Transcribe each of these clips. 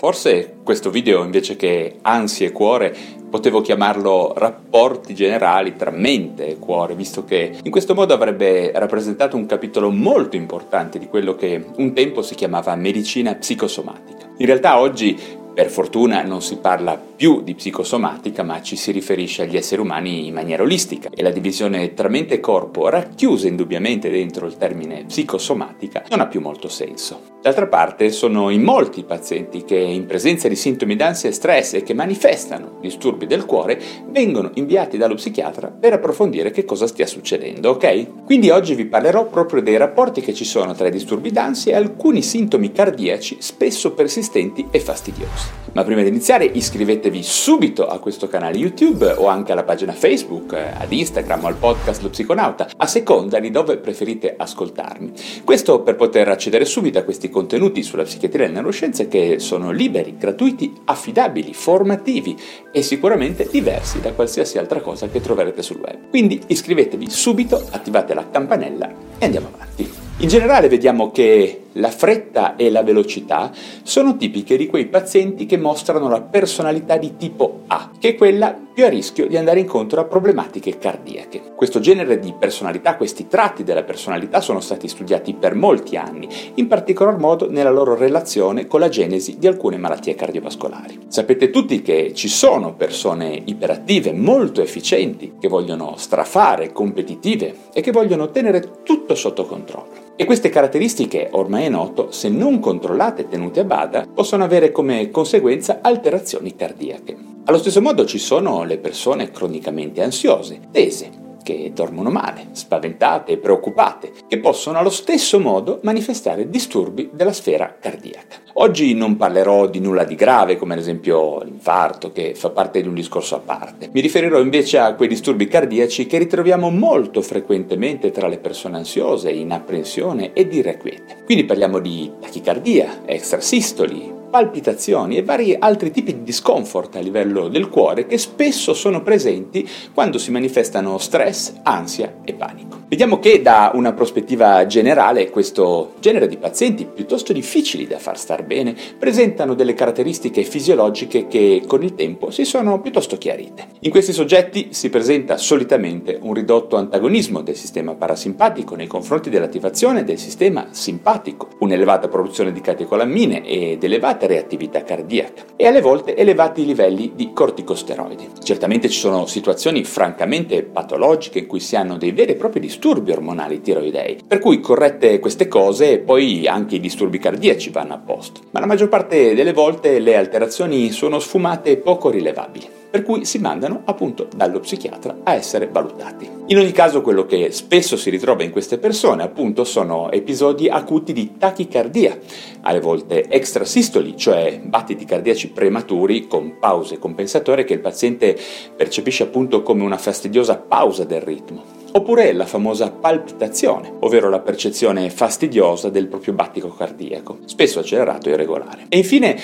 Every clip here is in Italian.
Forse questo video invece che ansie e cuore potevo chiamarlo rapporti generali tra mente e cuore, visto che in questo modo avrebbe rappresentato un capitolo molto importante di quello che un tempo si chiamava medicina psicosomatica. In realtà oggi per fortuna non si parla più di psicosomatica, ma ci si riferisce agli esseri umani in maniera olistica e la divisione tra mente e corpo, racchiusa indubbiamente dentro il termine psicosomatica, non ha più molto senso. D'altra parte sono in molti pazienti che in presenza di sintomi d'ansia e stress e che manifestano disturbi del cuore vengono inviati dallo psichiatra per approfondire che cosa stia succedendo, ok? Quindi oggi vi parlerò proprio dei rapporti che ci sono tra i disturbi d'ansia e alcuni sintomi cardiaci spesso persistenti e fastidiosi. Ma prima di iniziare iscrivetevi subito a questo canale YouTube o anche alla pagina Facebook, ad Instagram o al podcast Lo Psiconauta, a seconda di dove preferite ascoltarmi. Questo per poter accedere subito a questi contenuti sulla psichiatria e le neuroscienze che sono liberi, gratuiti, affidabili, formativi e sicuramente diversi da qualsiasi altra cosa che troverete sul web. Quindi iscrivetevi subito, attivate la campanella e andiamo avanti. In generale vediamo che la fretta e la velocità sono tipiche di quei pazienti che mostrano la personalità di tipo A, che è quella più a rischio di andare incontro a problematiche cardiache. Questo genere di personalità, questi tratti della personalità sono stati studiati per molti anni, in particolar modo nella loro relazione con la genesi di alcune malattie cardiovascolari. Sapete tutti che ci sono persone iperattive, molto efficienti, che vogliono strafare, competitive e che vogliono tenere tutto sotto controllo. E queste caratteristiche, ormai è noto, se non controllate e tenute a bada, possono avere come conseguenza alterazioni cardiache. Allo stesso modo ci sono le persone cronicamente ansiose, tese, che dormono male, spaventate e preoccupate, che possono allo stesso modo manifestare disturbi della sfera cardiaca. Oggi non parlerò di nulla di grave, come ad esempio l'infarto, che fa parte di un discorso a parte. Mi riferirò invece a quei disturbi cardiaci che ritroviamo molto frequentemente tra le persone ansiose, in apprensione ed irrequiete. Quindi parliamo di tachicardia, extrasistoli, palpitazioni e vari altri tipi di discomfort a livello del cuore che spesso sono presenti quando si manifestano stress, ansia e panico. Vediamo che da una prospettiva generale questo genere di pazienti piuttosto difficili da far star bene presentano delle caratteristiche fisiologiche che con il tempo si sono piuttosto chiarite. In questi soggetti si presenta solitamente un ridotto antagonismo del sistema parasimpatico nei confronti dell'attivazione del sistema simpatico, un'elevata produzione di catecolammine ed elevata reattività cardiaca e alle volte elevati livelli di corticosteroidi. Certamente ci sono situazioni francamente patologiche in cui si hanno dei veri e propri disturbi disturbi ormonali tiroidei. Per cui corrette queste cose, poi anche i disturbi cardiaci vanno a posto. Ma la maggior parte delle volte le alterazioni sono sfumate e poco rilevabili per cui si mandano appunto dallo psichiatra a essere valutati. In ogni caso quello che spesso si ritrova in queste persone appunto sono episodi acuti di tachicardia, alle volte extrasistoli, cioè battiti cardiaci prematuri con pause compensatorie che il paziente percepisce appunto come una fastidiosa pausa del ritmo oppure la famosa palpitazione, ovvero la percezione fastidiosa del proprio battito cardiaco, spesso accelerato e irregolare. E infine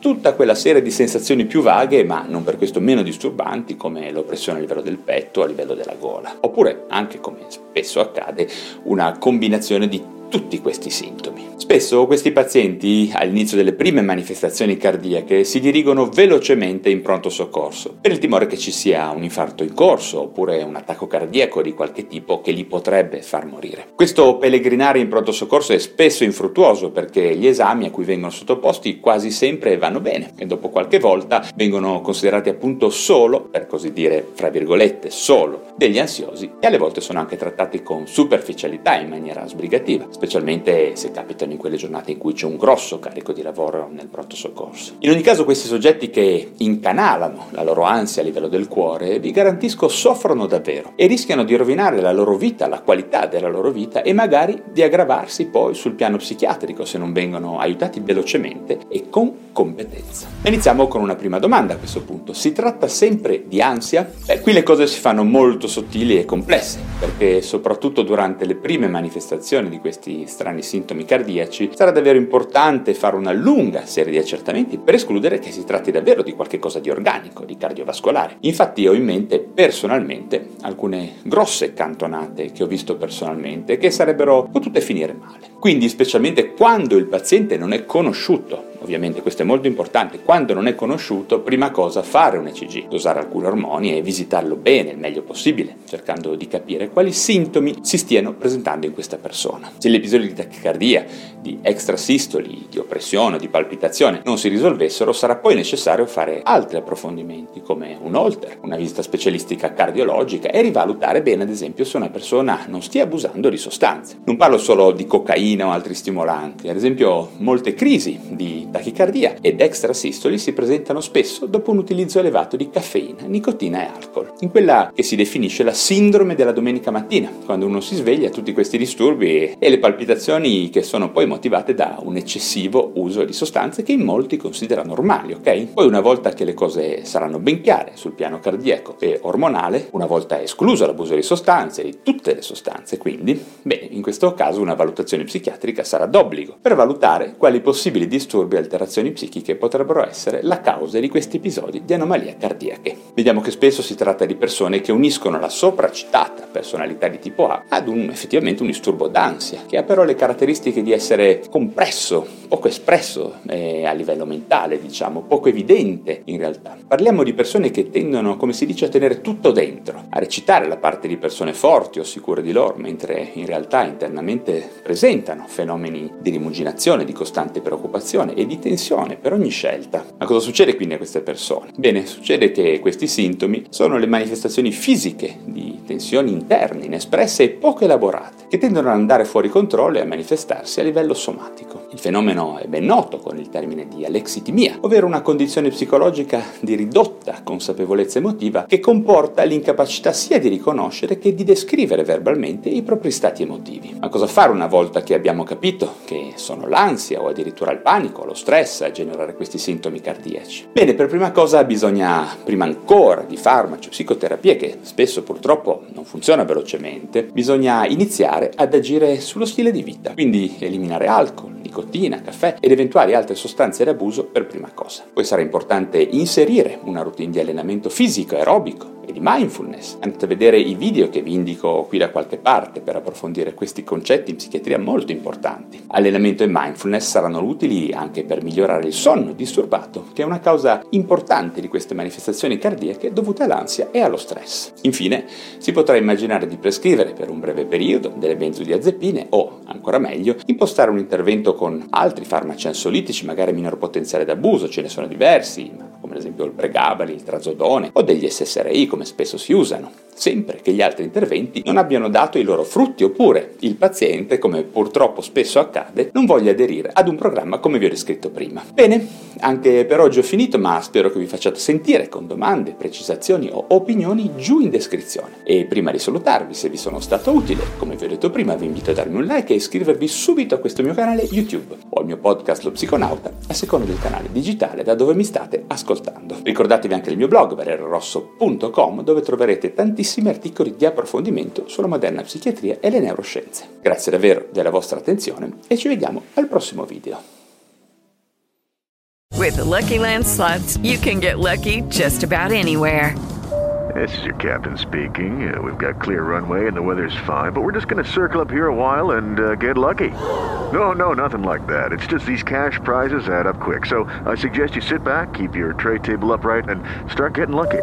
tutta quella serie di sensazioni più vaghe, ma non per questo meno disturbanti, come l'oppressione a livello del petto, a livello della gola, oppure anche, come spesso accade, una combinazione di tutti questi sintomi. Spesso questi pazienti, all'inizio delle prime manifestazioni cardiache, si dirigono velocemente in pronto soccorso, per il timore che ci sia un infarto in corso oppure un attacco cardiaco di qualche tipo che li potrebbe far morire. Questo pellegrinare in pronto soccorso è spesso infruttuoso perché gli esami a cui vengono sottoposti quasi sempre vanno bene e dopo qualche volta vengono considerati appunto solo, per così dire, fra virgolette, solo degli ansiosi e alle volte sono anche trattati con superficialità in maniera sbrigativa specialmente se capitano in quelle giornate in cui c'è un grosso carico di lavoro nel pronto soccorso. In ogni caso questi soggetti che incanalano la loro ansia a livello del cuore, vi garantisco soffrono davvero e rischiano di rovinare la loro vita, la qualità della loro vita e magari di aggravarsi poi sul piano psichiatrico se non vengono aiutati velocemente e con competenza. Iniziamo con una prima domanda a questo punto. Si tratta sempre di ansia? Beh, qui le cose si fanno molto sottili e complesse, perché soprattutto durante le prime manifestazioni di questi strani sintomi cardiaci sarà davvero importante fare una lunga serie di accertamenti per escludere che si tratti davvero di qualcosa di organico, di cardiovascolare. Infatti ho in mente personalmente alcune grosse cantonate che ho visto personalmente che sarebbero potute finire male. Quindi specialmente quando il paziente non è conosciuto ovviamente questo è molto importante, quando non è conosciuto, prima cosa fare un ECG, dosare alcuni ormoni e visitarlo bene, il meglio possibile, cercando di capire quali sintomi si stiano presentando in questa persona. Se l'episodio di tachicardia, di extrasistoli, di oppressione di palpitazione non si risolvessero, sarà poi necessario fare altri approfondimenti come un holter, una visita specialistica cardiologica e rivalutare bene ad esempio se una persona non stia abusando di sostanze. Non parlo solo di cocaina o altri stimolanti, ad esempio molte crisi di tachicardia ed extrasistoli si presentano spesso dopo un utilizzo elevato di caffeina, nicotina e alcol, in quella che si definisce la sindrome della domenica mattina, quando uno si sveglia tutti questi disturbi e le palpitazioni che sono poi motivate da un eccessivo uso di sostanze che in molti considerano normali, ok? Poi una volta che le cose saranno ben chiare sul piano cardiaco e ormonale, una volta escluso l'abuso di sostanze, di tutte le sostanze quindi, bene, in questo caso una valutazione psichiatrica sarà d'obbligo per valutare quali possibili disturbi alterazioni psichiche potrebbero essere la causa di questi episodi di anomalie cardiache. Vediamo che spesso si tratta di persone che uniscono la sopracitata personalità di tipo A ad un effettivamente un disturbo d'ansia, che ha però le caratteristiche di essere compresso, poco espresso eh, a livello mentale, diciamo, poco evidente in realtà. Parliamo di persone che tendono, come si dice, a tenere tutto dentro, a recitare la parte di persone forti o sicure di loro, mentre in realtà internamente presentano fenomeni di rimuginazione, di costante preoccupazione e di tensione per ogni scelta. Ma cosa succede quindi a queste persone? Bene, succede che questi sintomi sono le manifestazioni fisiche di tensioni interne, inespresse e poco elaborate, che tendono ad andare fuori controllo e a manifestarsi a livello somatico. Il fenomeno è ben noto con il termine di alexitimia, ovvero una condizione psicologica di ridotta consapevolezza emotiva che comporta l'incapacità sia di riconoscere che di descrivere verbalmente i propri stati emotivi. Ma cosa fare una volta che abbiamo capito che sono l'ansia o addirittura il panico, lo stress a generare questi sintomi cardiaci? Bene, per prima cosa bisogna, prima ancora di farmaci o psicoterapie, che spesso purtroppo non funziona velocemente, bisogna iniziare ad agire sullo stile di vita, quindi eliminare alcol, nicotina, caffè ed eventuali altre sostanze d'abuso per prima cosa. Poi sarà importante inserire una routine di allenamento fisico, aerobico, e di mindfulness. Andate a vedere i video che vi indico qui da qualche parte per approfondire questi concetti in psichiatria molto importanti. Allenamento e mindfulness saranno utili anche per migliorare il sonno disturbato, che è una causa importante di queste manifestazioni cardiache dovute all'ansia e allo stress. Infine, si potrà immaginare di prescrivere per un breve periodo delle benzodiazepine o, ancora meglio, impostare un intervento con altri farmaci ansiolitici, magari minor potenziale d'abuso, ce ne sono diversi, come ad esempio il pregabalin, il trazodone o degli SSRI come spesso si usano, sempre che gli altri interventi non abbiano dato i loro frutti oppure il paziente, come purtroppo spesso accade, non voglia aderire ad un programma come vi ho descritto prima. Bene, anche per oggi ho finito, ma spero che vi facciate sentire con domande, precisazioni o opinioni giù in descrizione. E prima di salutarvi, se vi sono stato utile, come vi ho detto prima, vi invito a darmi un like e iscrivervi subito a questo mio canale YouTube o al mio podcast Lo Psiconauta, a seconda del canale digitale da dove mi state ascoltando. Ricordatevi anche il mio blog valeriorosso.com dove troverete tantissimi articoli di approfondimento sulla moderna psichiatria e le neuroscienze. Grazie davvero della vostra attenzione e ci vediamo al prossimo video. With the Lucky Land slots, you can get lucky just about anywhere. This is your captain speaking. Uh, we've got clear runway and the weather's fine, but we're just going to circle up here a while and uh, get lucky. No, no, nothing like that. It's just these cash prizes add up quick. So I suggest you sit back, keep your tray table upright, and start getting lucky.